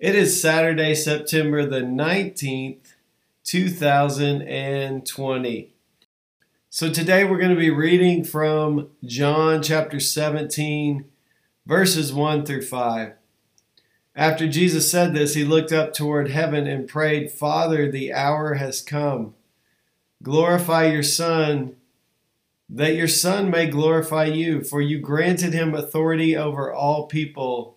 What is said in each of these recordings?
It is Saturday, September the 19th, 2020. So today we're going to be reading from John chapter 17, verses 1 through 5. After Jesus said this, he looked up toward heaven and prayed, Father, the hour has come. Glorify your Son that your Son may glorify you, for you granted him authority over all people,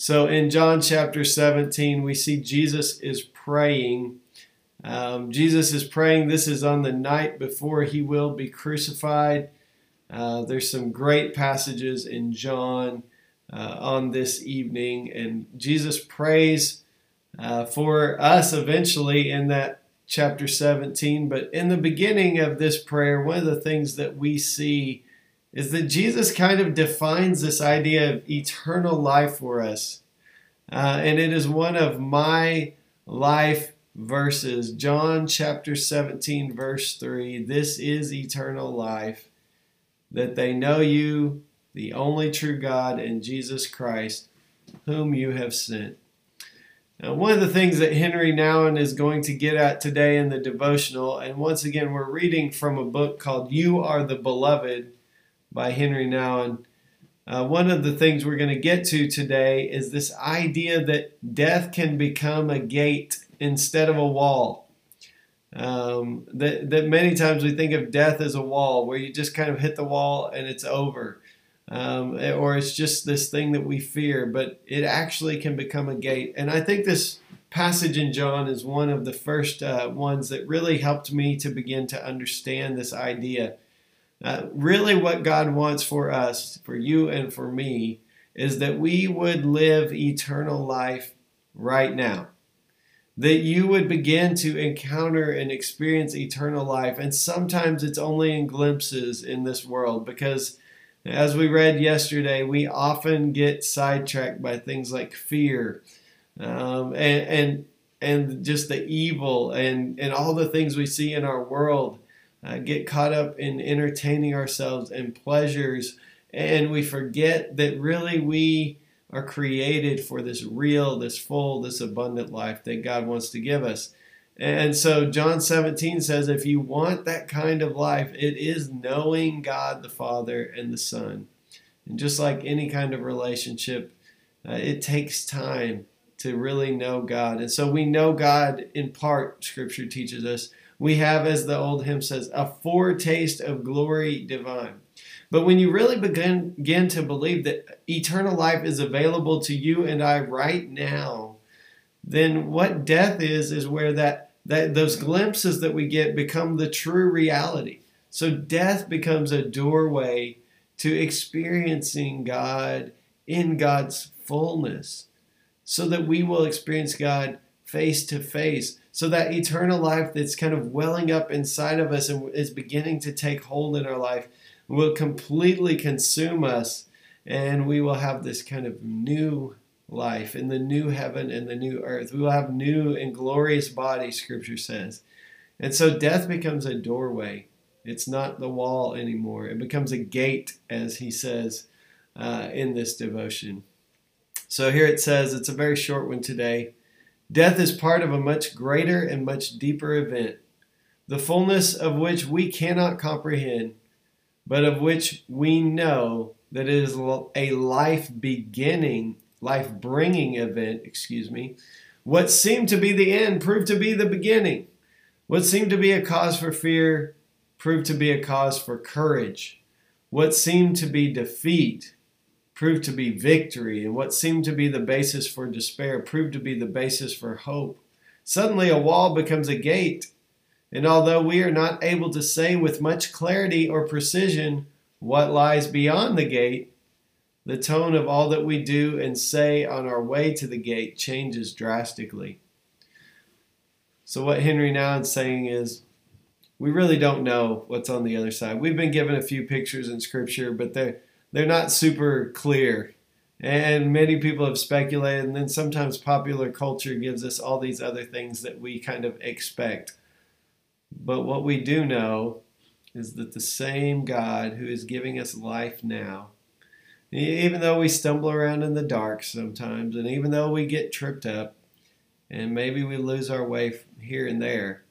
So in John chapter 17, we see Jesus is praying. Um, Jesus is praying. This is on the night before he will be crucified. Uh, there's some great passages in John uh, on this evening, and Jesus prays uh, for us eventually in that chapter 17. But in the beginning of this prayer, one of the things that we see is that Jesus kind of defines this idea of eternal life for us. Uh, and it is one of my life verses. John chapter 17, verse 3 This is eternal life, that they know you, the only true God, and Jesus Christ, whom you have sent. Now, one of the things that Henry Nouwen is going to get at today in the devotional, and once again, we're reading from a book called You Are the Beloved by Henry Nouwen. Uh, one of the things we're going to get to today is this idea that death can become a gate instead of a wall. Um, that, that many times we think of death as a wall where you just kind of hit the wall and it's over um, or it's just this thing that we fear, but it actually can become a gate. And I think this passage in John is one of the first uh, ones that really helped me to begin to understand this idea. Uh, really, what God wants for us, for you and for me, is that we would live eternal life right now. That you would begin to encounter and experience eternal life. And sometimes it's only in glimpses in this world because as we read yesterday, we often get sidetracked by things like fear um, and, and and just the evil and, and all the things we see in our world. Uh, get caught up in entertaining ourselves and pleasures, and we forget that really we are created for this real, this full, this abundant life that God wants to give us. And so John 17 says, if you want that kind of life, it is knowing God the Father and the Son. And just like any kind of relationship, uh, it takes time to really know God. And so we know God in part, Scripture teaches us. We have, as the old hymn says, a foretaste of glory divine. But when you really begin, begin to believe that eternal life is available to you and I right now, then what death is, is where that that those glimpses that we get become the true reality. So death becomes a doorway to experiencing God in God's fullness so that we will experience God face to face. So that eternal life that's kind of welling up inside of us and is beginning to take hold in our life will completely consume us and we will have this kind of new life in the new heaven and the new earth. We will have new and glorious bodies, scripture says. And so death becomes a doorway. It's not the wall anymore. It becomes a gate, as he says uh, in this devotion. So here it says, it's a very short one today. Death is part of a much greater and much deeper event, the fullness of which we cannot comprehend, but of which we know that it is a life beginning life bringing event, excuse me, What seemed to be the end proved to be the beginning. What seemed to be a cause for fear proved to be a cause for courage. What seemed to be defeat proved to be victory, and what seemed to be the basis for despair proved to be the basis for hope. Suddenly, a wall becomes a gate, and although we are not able to say with much clarity or precision what lies beyond the gate, the tone of all that we do and say on our way to the gate changes drastically. So, what Henry Nouwen is saying is, we really don't know what's on the other side. We've been given a few pictures in Scripture, but they're they're not super clear. And many people have speculated, and then sometimes popular culture gives us all these other things that we kind of expect. But what we do know is that the same God who is giving us life now even though we stumble around in the dark sometimes, and even though we get tripped up, and maybe we lose our way here and there,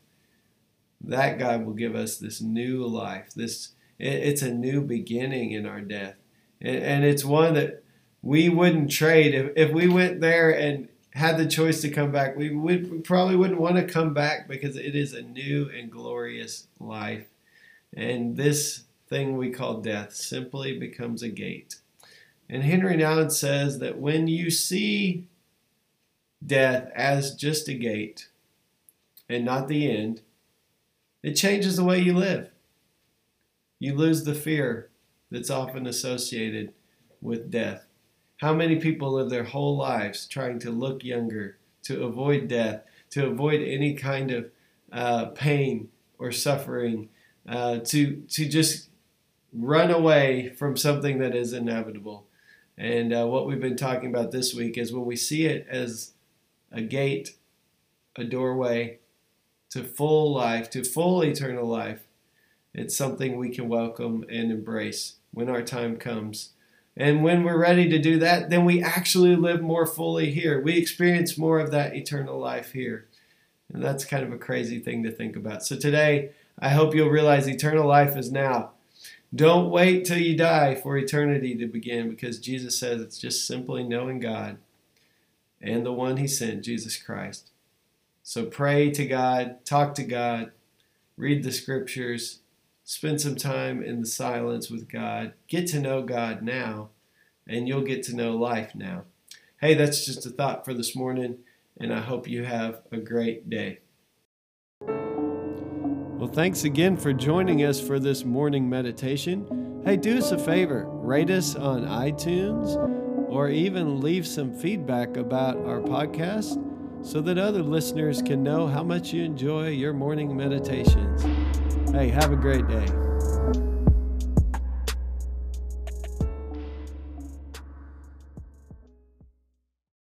that God will give us this new life. This it's a new beginning in our death, and it's one that we wouldn't trade if if we went there and had the choice to come back. We would we probably wouldn't want to come back because it is a new and glorious life, and this thing we call death simply becomes a gate and Henry Nouwen says that when you see death as just a gate and not the end, it changes the way you live. You lose the fear that's often associated with death. How many people live their whole lives trying to look younger, to avoid death, to avoid any kind of uh, pain or suffering, uh, to, to just run away from something that is inevitable? And uh, what we've been talking about this week is when we see it as a gate, a doorway to full life, to full eternal life, it's something we can welcome and embrace when our time comes. And when we're ready to do that, then we actually live more fully here. We experience more of that eternal life here. And that's kind of a crazy thing to think about. So today, I hope you'll realize eternal life is now. Don't wait till you die for eternity to begin because Jesus says it's just simply knowing God and the one He sent, Jesus Christ. So pray to God, talk to God, read the scriptures, spend some time in the silence with God, get to know God now, and you'll get to know life now. Hey, that's just a thought for this morning, and I hope you have a great day. Well, thanks again for joining us for this morning meditation. Hey, do us a favor rate us on iTunes or even leave some feedback about our podcast so that other listeners can know how much you enjoy your morning meditations. Hey, have a great day.